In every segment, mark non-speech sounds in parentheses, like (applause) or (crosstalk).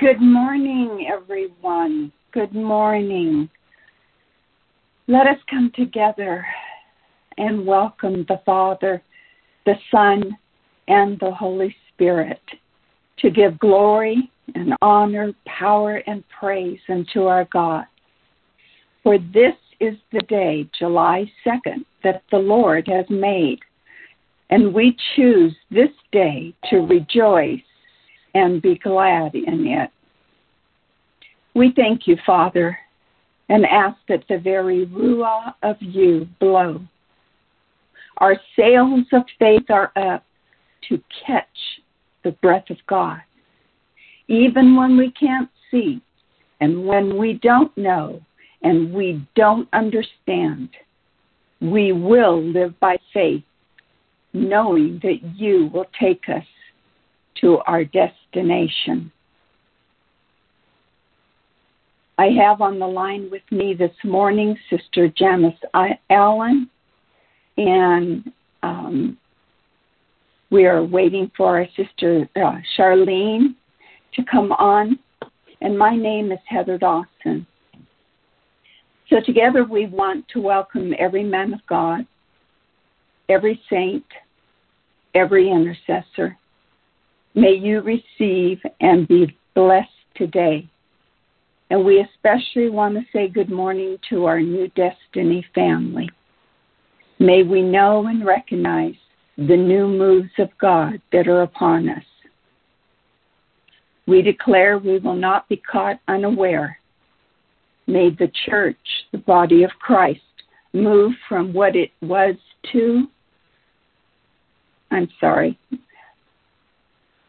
Good morning, everyone. Good morning. Let us come together and welcome the Father, the Son, and the Holy Spirit to give glory and honor, power, and praise unto our God. For this is the day, July 2nd, that the Lord has made, and we choose this day to rejoice and be glad in it. We thank you, Father, and ask that the very ruah of you blow. Our sails of faith are up to catch the breath of God. Even when we can't see, and when we don't know, and we don't understand, we will live by faith, knowing that you will take us to our destination. I have on the line with me this morning Sister Janice Allen, and um, we are waiting for our sister uh, Charlene to come on. And my name is Heather Dawson. So, together we want to welcome every man of God, every saint, every intercessor, May you receive and be blessed today. And we especially want to say good morning to our new Destiny family. May we know and recognize the new moves of God that are upon us. We declare we will not be caught unaware. May the church, the body of Christ, move from what it was to, I'm sorry,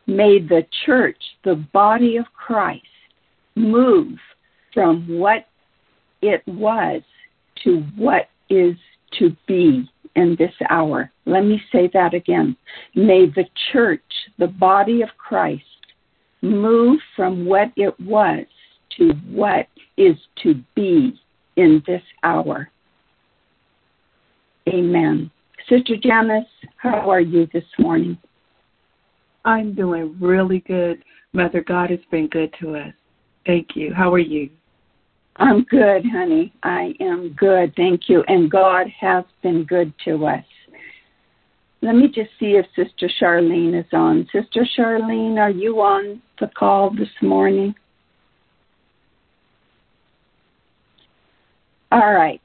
May the church, the body of Christ, move from what it was to what is to be in this hour. Let me say that again. May the church, the body of Christ, move from what it was to what is to be in this hour. Amen. Sister Janice, how are you this morning? I'm doing really good. Mother God has been good to us. Thank you. How are you? I'm good, honey. I am good. Thank you. And God has been good to us. Let me just see if Sister Charlene is on. Sister Charlene, are you on the call this morning? All right.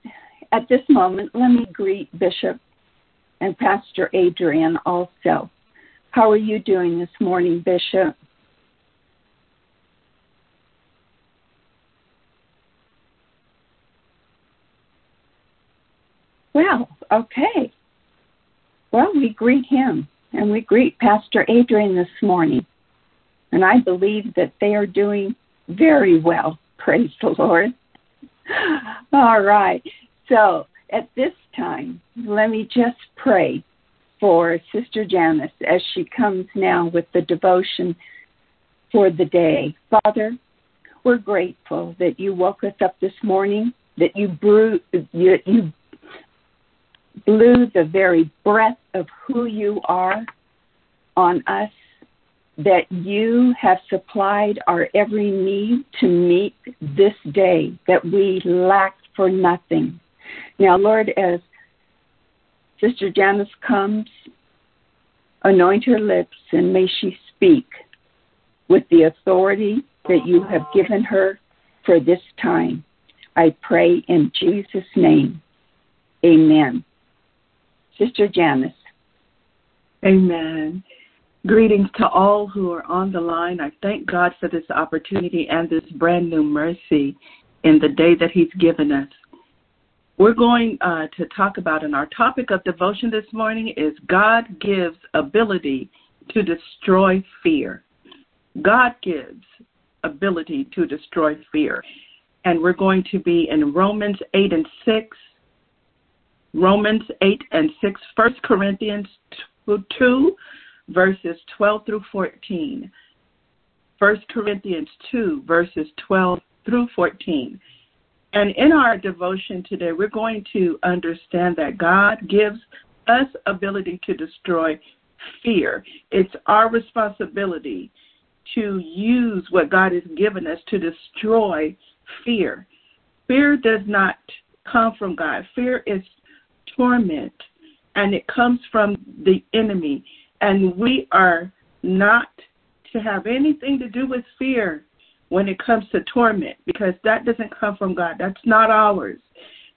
At this moment, let me greet Bishop and Pastor Adrian also. How are you doing this morning, Bishop? Well, okay. Well, we greet him and we greet Pastor Adrian this morning. And I believe that they are doing very well. (laughs) Praise the Lord. All right. So at this time, let me just pray for Sister Janice as she comes now with the devotion for the day. Father, we're grateful that you woke us up this morning, that you, brew, you, you blew the very breath of who you are on us, that you have supplied our every need to meet this day, that we lack for nothing. Now, Lord, as Sister Janice comes, anoint her lips, and may she speak with the authority that you have given her for this time. I pray in Jesus' name. Amen. Sister Janice. Amen. Greetings to all who are on the line. I thank God for this opportunity and this brand new mercy in the day that He's given us. We're going uh, to talk about, and our topic of devotion this morning is God gives ability to destroy fear. God gives ability to destroy fear. And we're going to be in Romans 8 and 6, Romans 8 and 6, 1 Corinthians 2, verses 12 through 14, 1 Corinthians 2, verses 12 through 14. And in our devotion today, we're going to understand that God gives us ability to destroy fear. It's our responsibility to use what God has given us to destroy fear. Fear does not come from God. Fear is torment, and it comes from the enemy. And we are not to have anything to do with fear when it comes to torment because that doesn't come from God. That's not ours.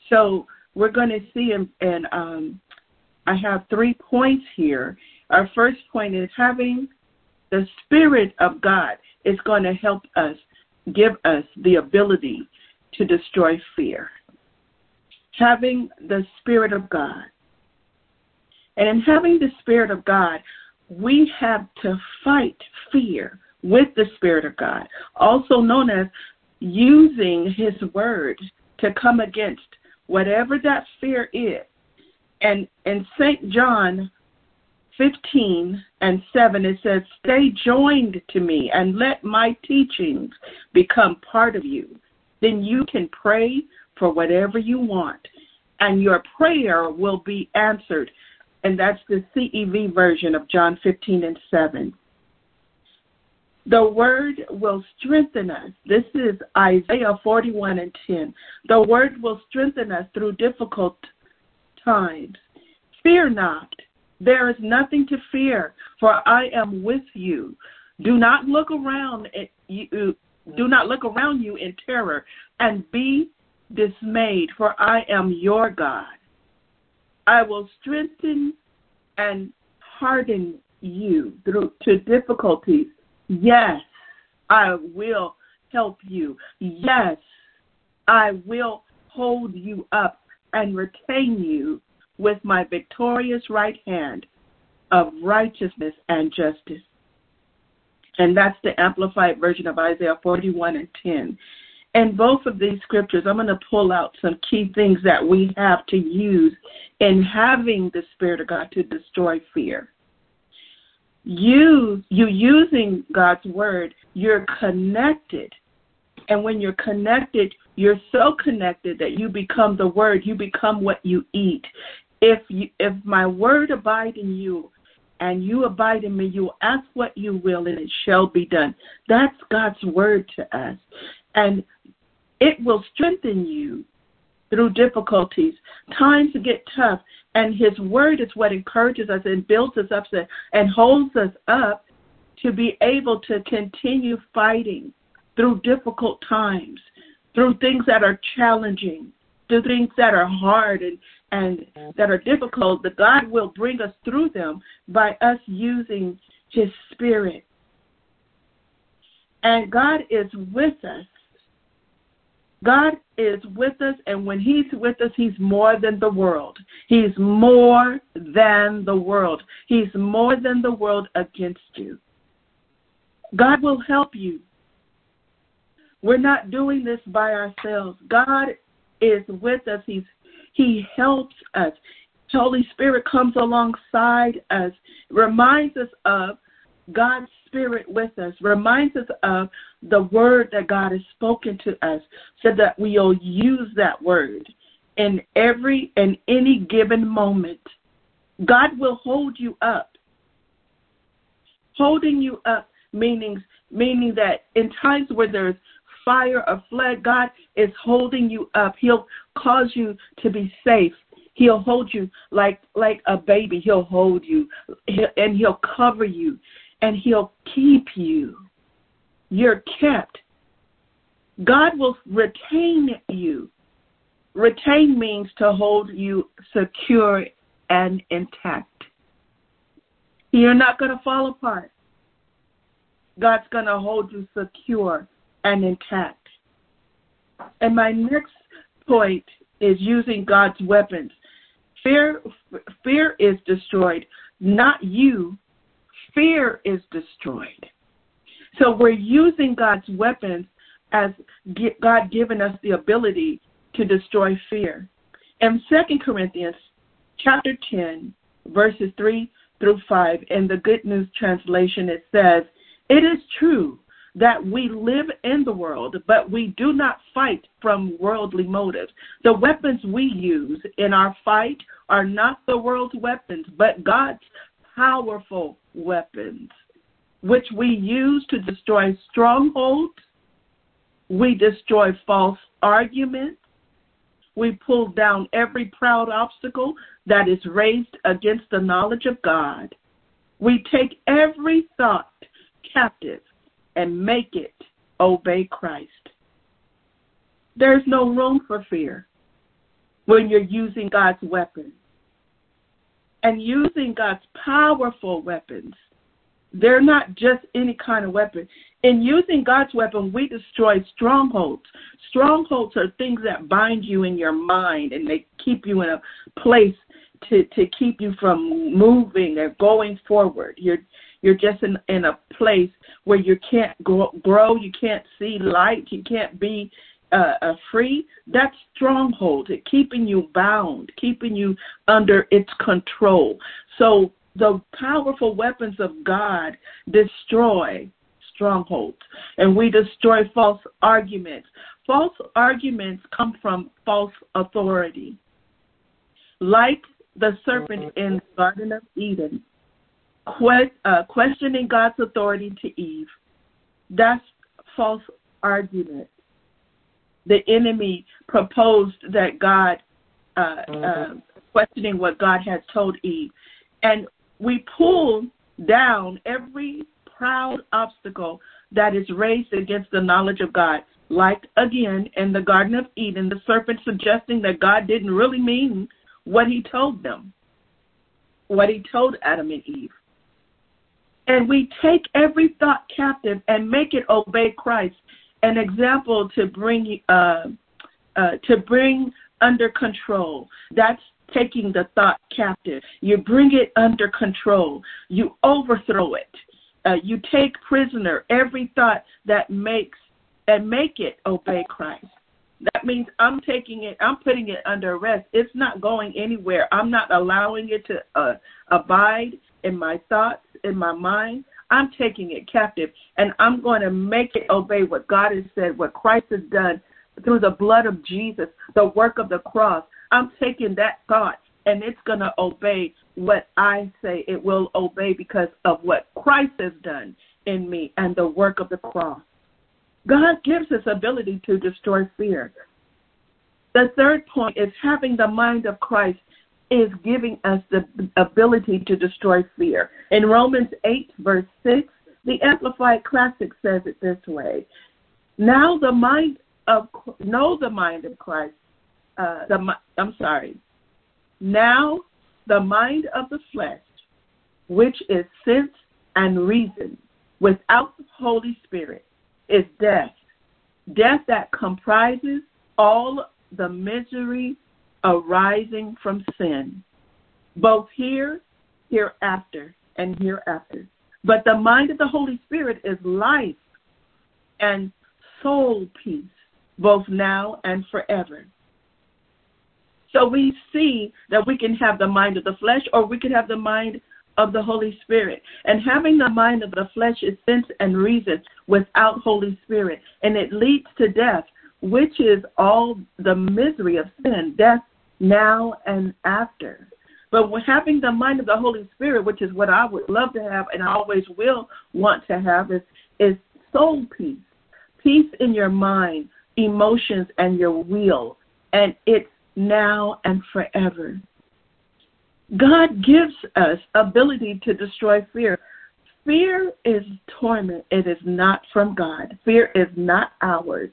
So we're going to see, and, and um, I have three points here. Our first point is having the Spirit of God is going to help us, give us the ability to destroy fear. Having the Spirit of God. And in having the Spirit of God, we have to fight fear with the Spirit of God, also known as using His Word to come against whatever that fear is. And in St. John 15 and 7, it says, Stay joined to me and let my teachings become part of you. Then you can pray for whatever you want, and your prayer will be answered. And that's the CEV version of John 15 and 7. The word will strengthen us. This is Isaiah 41 and 10. The word will strengthen us through difficult times. Fear not. There is nothing to fear, for I am with you. Do not look around at you do not look around you in terror and be dismayed, for I am your God. I will strengthen and harden you through to difficulties Yes, I will help you. Yes, I will hold you up and retain you with my victorious right hand of righteousness and justice. And that's the amplified version of Isaiah 41 and 10. In both of these scriptures, I'm going to pull out some key things that we have to use in having the Spirit of God to destroy fear you you using God's word, you're connected. And when you're connected, you're so connected that you become the word, you become what you eat. If you, if my word abide in you and you abide in me, you ask what you will and it shall be done. That's God's word to us. And it will strengthen you through difficulties. Times get tough, and His Word is what encourages us and builds us up and holds us up to be able to continue fighting through difficult times, through things that are challenging, through things that are hard and, and that are difficult, that God will bring us through them by us using His Spirit. And God is with us God is with us, and when He's with us, He's more than the world. He's more than the world. He's more than the world against you. God will help you. We're not doing this by ourselves. God is with us. He's He helps us. Holy Spirit comes alongside us, reminds us of God's Spirit with us, reminds us of the word that God has spoken to us, so that we'll use that word in every and any given moment. God will hold you up. Holding you up meaning meaning that in times where there's fire or flood, God is holding you up. He'll cause you to be safe. He'll hold you like like a baby. He'll hold you and he'll cover you and He'll keep you. You're kept. God will retain you. Retain means to hold you secure and intact. You're not going to fall apart. God's going to hold you secure and intact. And my next point is using God's weapons. Fear, fear is destroyed, not you, fear is destroyed. So we're using God's weapons as God given us the ability to destroy fear. In 2 Corinthians chapter 10, verses 3 through 5, in the Good News translation, it says, It is true that we live in the world, but we do not fight from worldly motives. The weapons we use in our fight are not the world's weapons, but God's powerful weapons. which we use to destroy strongholds. We destroy false arguments. We pull down every proud obstacle that is raised against the knowledge of God. We take every thought captive and make it obey Christ. There's no room for fear when you're using God's weapons. And using God's powerful weapons. They're not just any kind of weapon. In using God's weapon, we destroy strongholds. Strongholds are things that bind you in your mind and they keep you in a place to, to keep you from moving or going forward. You're you're just in, in a place where you can't grow, grow, you can't see light, you can't be uh, uh, free. that stronghold, keeping you bound, keeping you under its control. So the powerful weapons of God destroy strongholds, and we destroy false arguments. False arguments come from false authority. Like the serpent in the Garden of Eden, uh, questioning God's authority to Eve, that's false argument. The enemy proposed that God, uh, uh, questioning what God had told Eve. And we pull down every proud obstacle that is raised against the knowledge of God. Like again in the Garden of Eden, the serpent suggesting that God didn't really mean what he told them, what he told Adam and Eve. And we take every thought captive and make it obey Christ. An example to bring uh, uh, to bring under control. That's taking the thought captive. You bring it under control. You overthrow it. Uh, you take prisoner every thought that makes and make it obey Christ. That means I'm taking it, I'm putting it under arrest. It's not going anywhere. I'm not allowing it to uh, abide in my thoughts, in my mind. I'm taking it captive and I'm going to make it obey what God has said, what Christ has done through the blood of Jesus, the work of the cross. I'm taking that thought and it's going to obey what I say it will obey because of what Christ has done in me and the work of the cross. God gives us ability to destroy fear. The third point is having the mind of Christ is giving us the ability to destroy fear. In Romans 8, verse 6, the Amplified Classic says it this way Now the mind of, know the mind of Christ. Uh, the, I'm sorry. Now the mind of the flesh, which is sense and reason, without the Holy Spirit, is death. Death that comprises all the misery arising from sin, both here, hereafter, and hereafter. But the mind of the Holy Spirit is life and soul peace, both now and forever. So we see that we can have the mind of the flesh or we can have the mind of the Holy Spirit. And having the mind of the flesh is sense and reason without Holy Spirit. And it leads to death, which is all the misery of sin, death now and after. But having the mind of the Holy Spirit, which is what I would love to have and I always will want to have, is, is soul peace. Peace in your mind, emotions, and your will. And it's now and forever. God gives us ability to destroy fear. Fear is torment. It is not from God. Fear is not ours.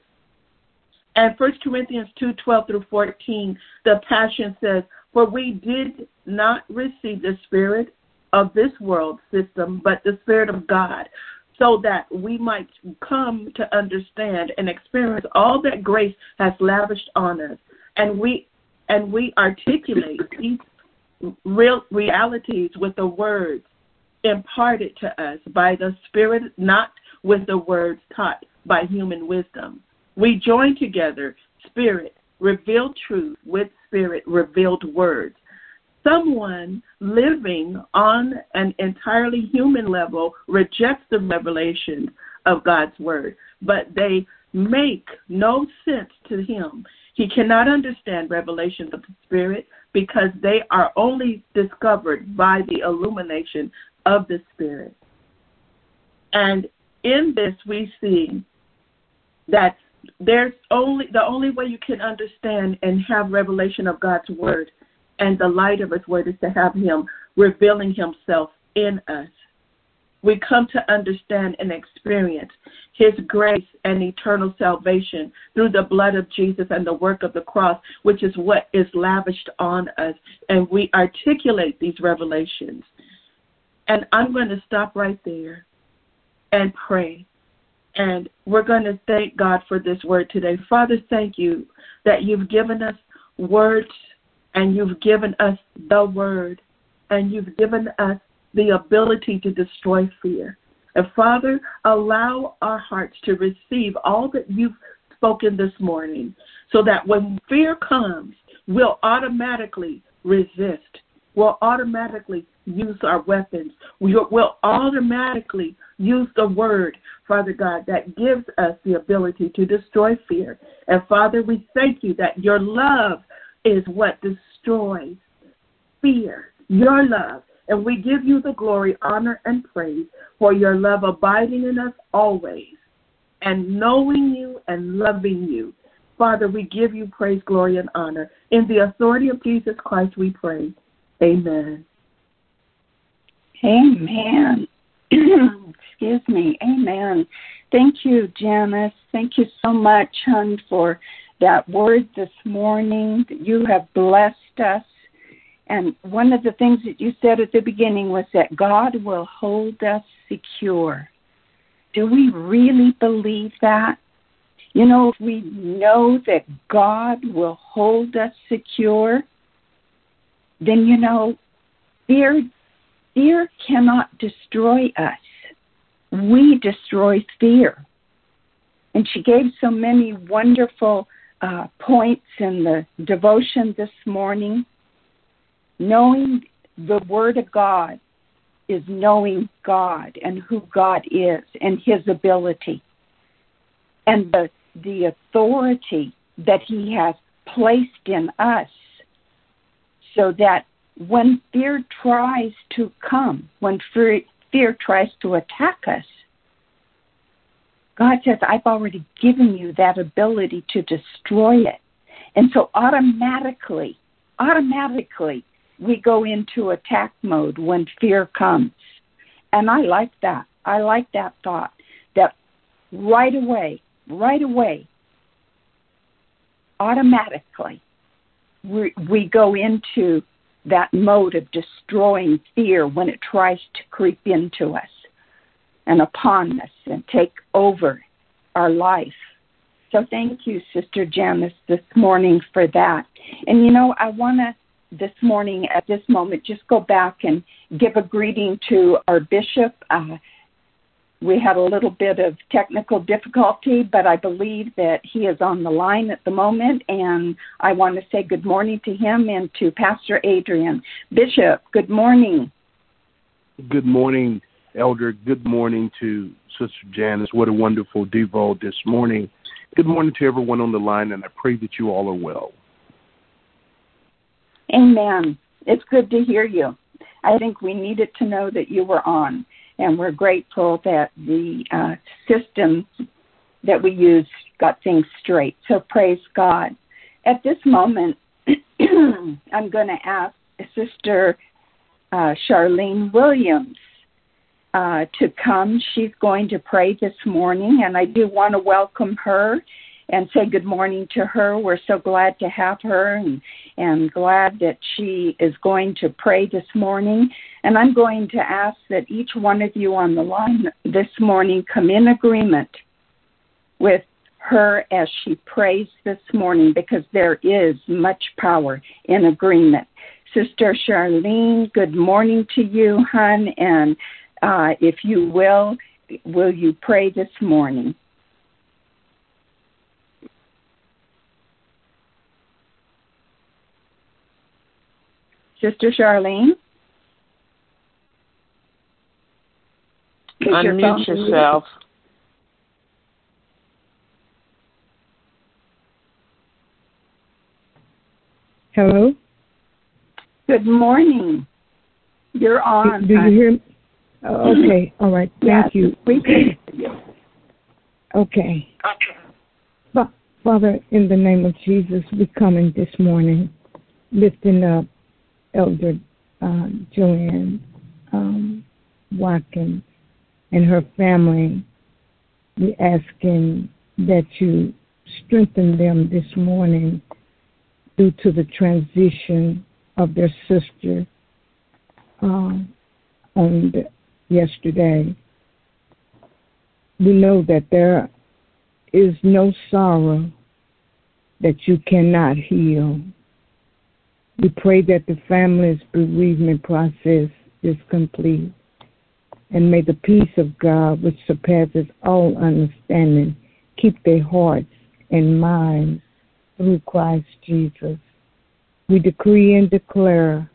And 1 Corinthians 2 12 through 14, the Passion says, For we did not receive the spirit of this world system, but the spirit of God, so that we might come to understand and experience all that grace has lavished on us. And we and we articulate these real realities with the words imparted to us by the Spirit, not with the words taught by human wisdom. We join together Spirit, revealed truth with Spirit, revealed words. Someone living on an entirely human level rejects the revelation of God's Word, but they make no sense to him. He cannot understand revelations of the Spirit because they are only discovered by the illumination of the Spirit. And in this, we see that there's only the only way you can understand and have revelation of God's word and the light of his word is to have him revealing himself in us. We come to understand and experience his grace and eternal salvation through the blood of Jesus and the work of the cross, which is what is lavished on us. And we articulate these revelations. And I'm going to stop right there and pray. And we're going to thank God for this word today. Father, thank you that you've given us words and you've given us the word and you've given us the ability to destroy fear. And Father, allow our hearts to receive all that you've spoken this morning so that when fear comes, we'll automatically resist. We'll automatically use our weapons. We'll automatically use the word, Father God, that gives us the ability to destroy fear. And Father, we thank you that your love is what destroys fear. Your love and we give you the glory, honor, and praise for your love abiding in us always and knowing you and loving you. Father, we give you praise, glory, and honor. In the authority of Jesus Christ, we pray. Amen. Amen. (coughs) Excuse me. Amen. Thank you, Janice. Thank you so much, hun, for that word this morning. You have blessed us and one of the things that you said at the beginning was that God will hold us secure. Do we really believe that? You know, if we know that God will hold us secure, then you know, fear fear cannot destroy us. We destroy fear. And she gave so many wonderful uh, points in the devotion this morning. Knowing the Word of God is knowing God and who God is and His ability and the, the authority that He has placed in us so that when fear tries to come, when fear, fear tries to attack us, God says, I've already given you that ability to destroy it. And so automatically, automatically, we go into attack mode when fear comes. And I like that. I like that thought that right away, right away, automatically, we, we go into that mode of destroying fear when it tries to creep into us and upon us and take over our life. So thank you, Sister Janice, this morning for that. And you know, I want to this morning at this moment just go back and give a greeting to our bishop. Uh, we had a little bit of technical difficulty, but I believe that he is on the line at the moment, and I want to say good morning to him and to Pastor Adrian. Bishop, good morning. Good morning, Elder. Good morning to Sister Janice. What a wonderful devo this morning. Good morning to everyone on the line, and I pray that you all are well. Amen. It's good to hear you. I think we needed to know that you were on, and we're grateful that the uh, system that we use got things straight. So praise God. At this moment, (clears throat) I'm going to ask Sister uh, Charlene Williams uh, to come. She's going to pray this morning, and I do want to welcome her and say good morning to her. We're so glad to have her and, and glad that she is going to pray this morning. And I'm going to ask that each one of you on the line this morning come in agreement with her as she prays this morning because there is much power in agreement. Sister Charlene, good morning to you, hon, and uh, if you will, will you pray this morning? Sister Charlene? Unmute your yourself. Hello? Good morning. You're on. Do you hear me? Uh, okay, all right. Thank yes, you. We can. Okay. Okay. Father, in the name of Jesus, we come in this morning lifting up Elder uh, Joanne um, Watkins and her family. We asking that you strengthen them this morning due to the transition of their sister uh, on the, yesterday. We know that there is no sorrow that you cannot heal. We pray that the family's bereavement process is complete. And may the peace of God, which surpasses all understanding, keep their hearts and minds through Christ Jesus. We decree and declare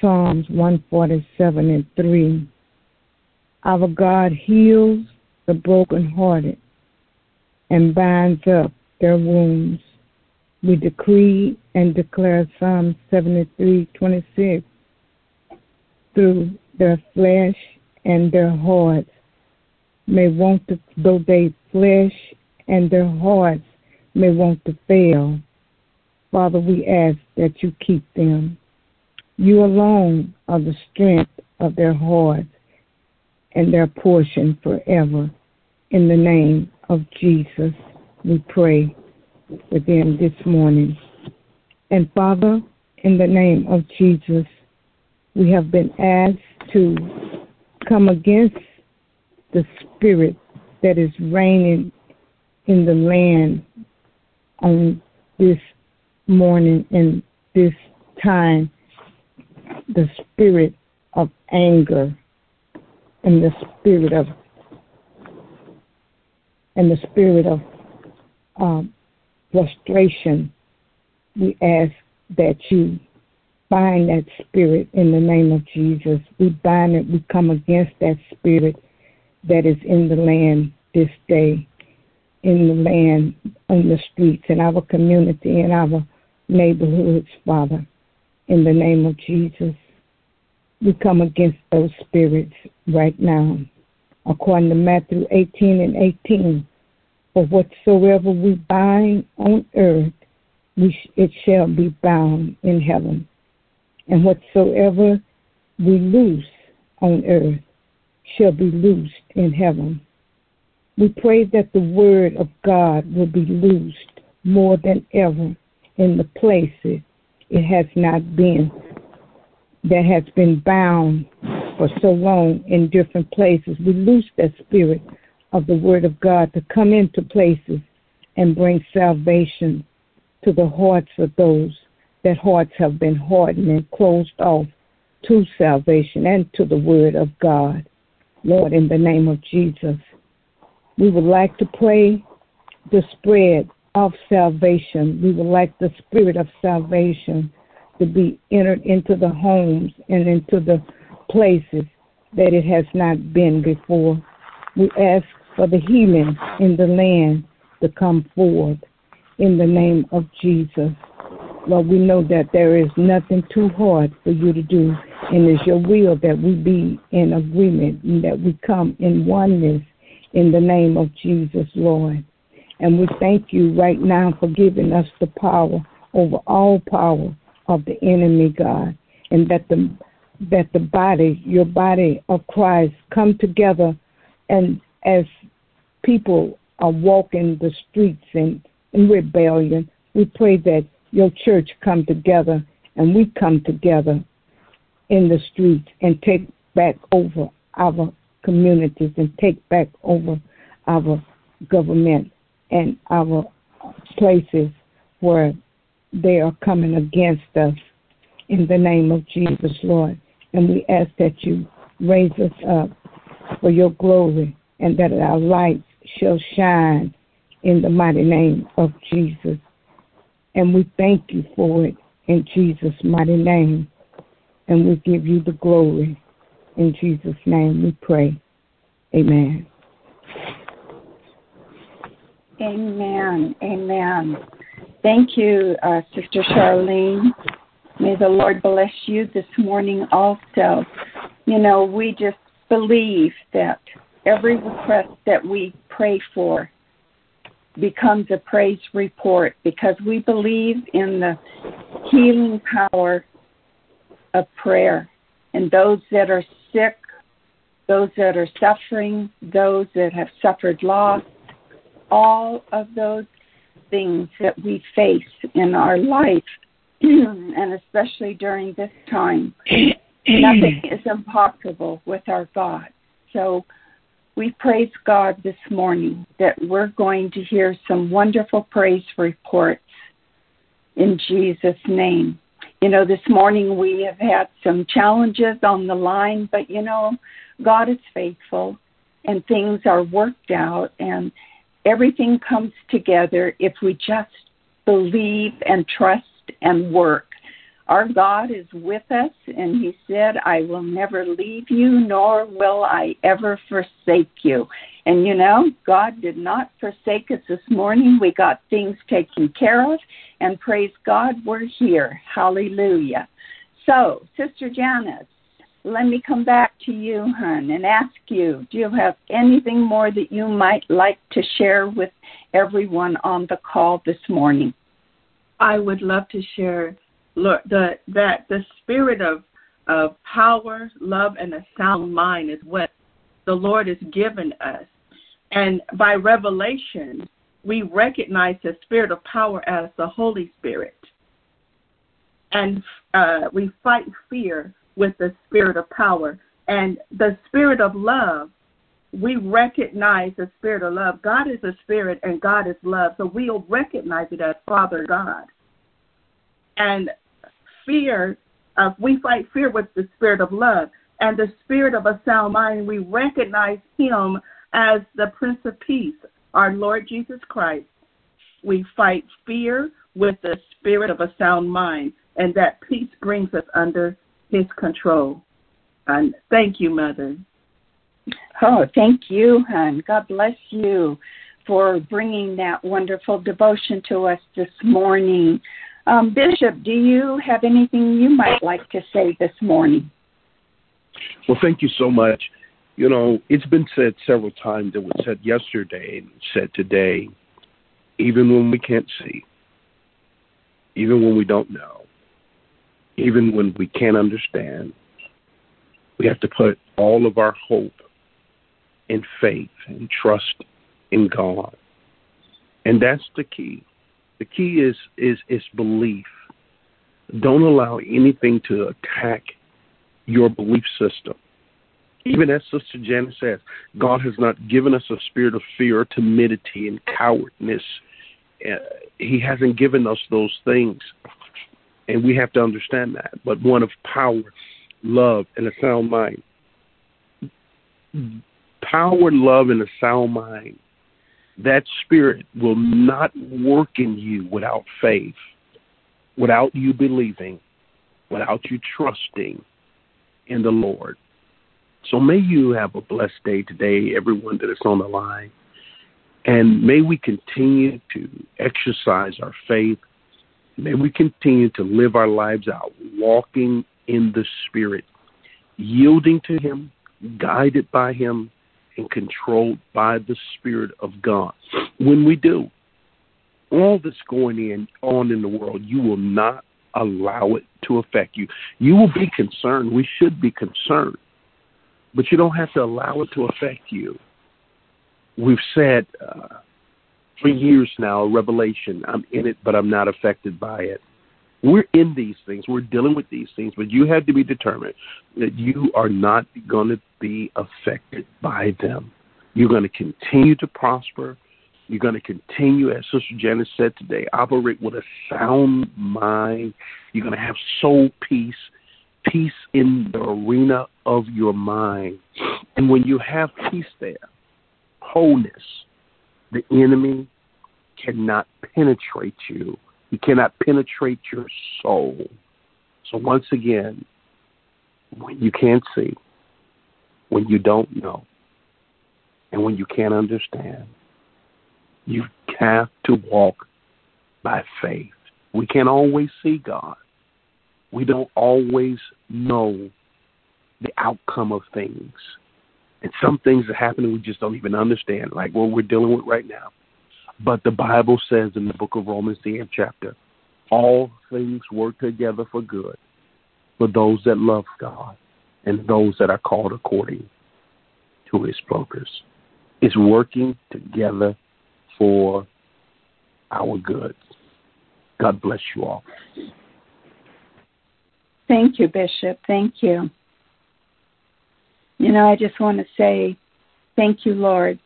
Psalms 147 and 3. Our God heals the brokenhearted and binds up their wounds. We decree and declare Psalm 73:26 through their flesh and their hearts may want to, though their flesh and their hearts may want to fail. Father, we ask that you keep them. You alone are the strength of their hearts and their portion forever. In the name of Jesus, we pray for them this morning. And Father, in the name of Jesus, we have been asked to come against the spirit that is reigning in the land on this morning and this time the spirit of anger and the spirit of and the spirit of um, frustration, we ask that you bind that spirit in the name of Jesus. We bind it, we come against that spirit that is in the land this day, in the land, on the streets, in our community, in our neighborhoods, Father, in the name of Jesus. We come against those spirits right now. According to Matthew 18 and 18, for whatsoever we bind on earth, we it shall be bound in heaven. And whatsoever we loose on earth shall be loosed in heaven. We pray that the word of God will be loosed more than ever in the places it has not been, that has been bound for so long in different places. We loose that spirit of the word of God to come into places and bring salvation to the hearts of those that hearts have been hardened and closed off to salvation and to the word of God. Lord, in the name of Jesus, we would like to pray the spread of salvation. We would like the spirit of salvation to be entered into the homes and into the places that it has not been before. We ask for the healing in the land to come forth in the name of Jesus. Lord, we know that there is nothing too hard for you to do, and it's your will that we be in agreement and that we come in oneness in the name of Jesus, Lord. And we thank you right now for giving us the power over all power of the enemy, God, and that the that the body, your body of Christ, come together and as people are walking the streets in, in rebellion, we pray that your church come together and we come together in the streets and take back over our communities and take back over our government and our places where they are coming against us in the name of Jesus, Lord. And we ask that you raise us up for your glory and that our lights shall shine in the mighty name of Jesus. And we thank you for it in Jesus' mighty name. And we give you the glory. In Jesus' name we pray. Amen. Amen. Amen. Thank you, uh, Sister Charlene. May the Lord bless you this morning also. you know, we just believe that every request that we pray for becomes a praise report because we believe in the healing power of prayer. And those that are sick, those that are suffering, those that have suffered loss, all of those things that we face in our life, (clears throat) and especially during this time, (clears throat) nothing is impossible with our God. So we praise God this morning that we're going to hear some wonderful praise reports in Jesus' name. You know, this morning we have had some challenges on the line, but you know, God is faithful and things are worked out and everything comes together if we just believe and trust and work. Our God is with us, and He said, I will never leave you, nor will I ever forsake you. And you know, God did not forsake us this morning. We got things taken care of, and praise God, we're here. Hallelujah. So, Sister Janice, let me come back to you, hon, and ask you do you have anything more that you might like to share with everyone on the call this morning? I would love to share Lord, the, that the spirit of, of power, love, and a sound mind is what the Lord has given us. And by revelation, we recognize the spirit of power as the Holy Spirit. And uh, we fight fear with the spirit of power. And the spirit of love, we recognize the spirit of love. God is a spirit and God is love. So we'll recognize it as Father God. And fear, uh, we fight fear with the spirit of love and the spirit of a sound mind. We recognize Him as the Prince of Peace, our Lord Jesus Christ. We fight fear with the spirit of a sound mind, and that peace brings us under His control. And thank you, Mother. Oh, thank you, hon. God bless you for bringing that wonderful devotion to us this morning. Um, Bishop, do you have anything you might like to say this morning? Well, thank you so much. You know, it's been said several times. It was said yesterday and said today, even when we can't see, even when we don't know, even when we can't understand, we have to put all of our hope and faith and trust in God. And that's the key. The key is is is belief. Don't allow anything to attack your belief system. Even as Sister Janet says, God has not given us a spirit of fear, timidity, and cowardness. Uh, he hasn't given us those things. And we have to understand that. But one of power, love, and a sound mind. Power, love, and a sound mind that spirit will not work in you without faith, without you believing, without you trusting in the Lord. So may you have a blessed day today, everyone that is on the line. And may we continue to exercise our faith. May we continue to live our lives out, walking in the Spirit, yielding to Him, guided by Him, and controlled by the Spirit of God. When we do, all that's going in on in the world, you will not allow it to affect you. You will be concerned. We should be concerned. But you don't have to allow it to affect you. We've said uh, for years now, Revelation, I'm in it, but I'm not affected by it. We're in these things. We're dealing with these things, but you have to be determined that you are not going to be affected by them. You're going to continue to prosper. You're going to continue, as Sister Janice said today, operate with a sound mind. You're going to have soul peace, peace in the arena of your mind. And when you have peace there, wholeness, the enemy cannot penetrate you he cannot penetrate your soul. So once again, when you can't see, when you don't know, and when you can't understand, you have to walk by faith. We can't always see God. We don't always know the outcome of things. And some things are happening we just don't even understand, like what we're dealing with right now. But the Bible says in the book of Romans, the eighth chapter, all things work together for good for those that love God and those that are called according to his purpose. It's working together for our good. God bless you all. Thank you, Bishop. Thank you. You know, I just want to say thank you, Lord,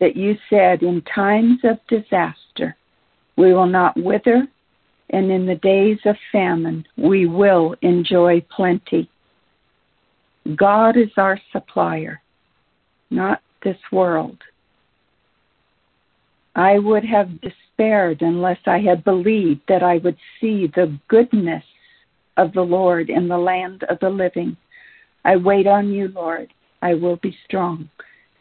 that you said in times of disaster we will not wither, and in the days of famine we will enjoy plenty. God is our supplier, not this world. I would have despaired unless I had believed that I would see the goodness of the Lord in the land of the living. I wait on you, Lord. I will be strong,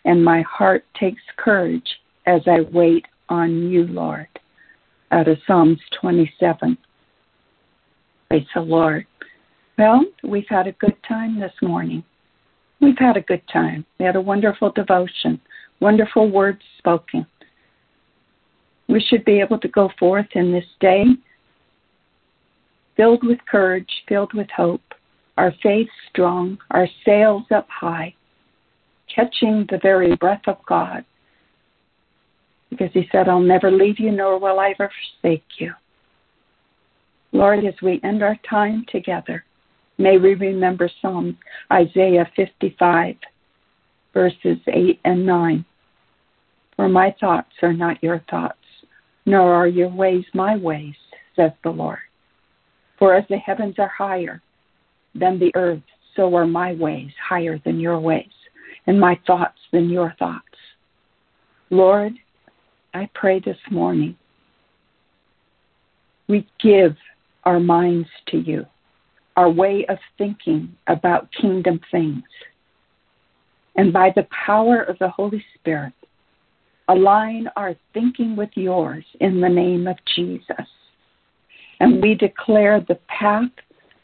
and my heart takes courage as I wait on you, Lord. Out of Psalms 27. Praise the Lord. Well, we've had a good time this morning. We've had a good time. We had a wonderful devotion, wonderful words spoken. We should be able to go forth in this day filled with courage, filled with hope, our faith strong, our sails up high, catching the very breath of God. Because He said, I'll never leave you, nor will I ever forsake you. Lord, as we end our time together, may we remember Psalm Isaiah 55, verses 8 and 9. For my thoughts are not your thoughts, nor are your ways my ways, says the Lord. For as the heavens are higher than the earth, so are my ways higher than your ways, and my thoughts than your thoughts. Lord, I pray this morning we give our minds to you, our way of thinking about kingdom things. And by the power of the Holy Spirit, align our thinking with yours in the name of Jesus. And we declare the path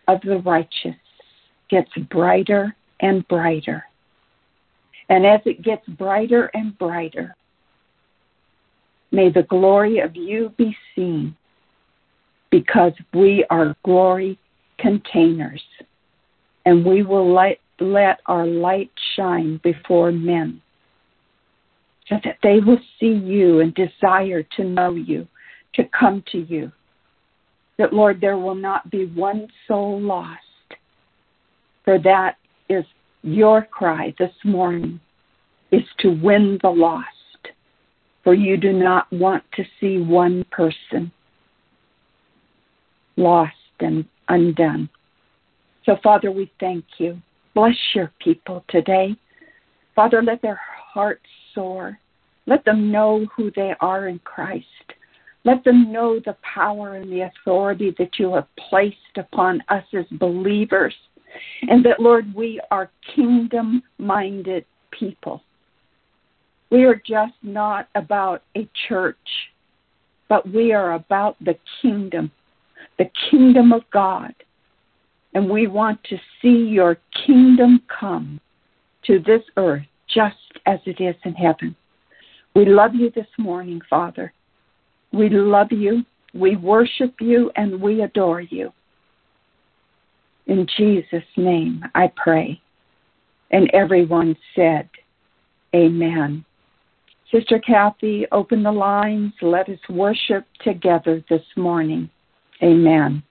of the righteous gets brighter and brighter. And as it gets brighter and brighter, may the glory of you be seen because we are glory containers and we will let, let our light shine before men so that they will see you and desire to know you, to come to you. That, Lord, there will not be one soul lost, for that is your cry this morning, is to win the lost. For you do not want to see one person lost and undone. So, Father, we thank you. Bless your people today. Father, let their hearts soar. Let them know who they are in Christ. Let them know the power and the authority that you have placed upon us as believers. And that, Lord, we are kingdom minded people. We are just not about a church, but we are about the kingdom the kingdom of God. And we want to see your kingdom come to this earth just as it is in heaven. We love you this morning, Father. We love you, we worship you, and we adore you. In Jesus' name I pray. And everyone said, Amen. Sister Kathy, open the lines. Let us worship together this morning. Amen.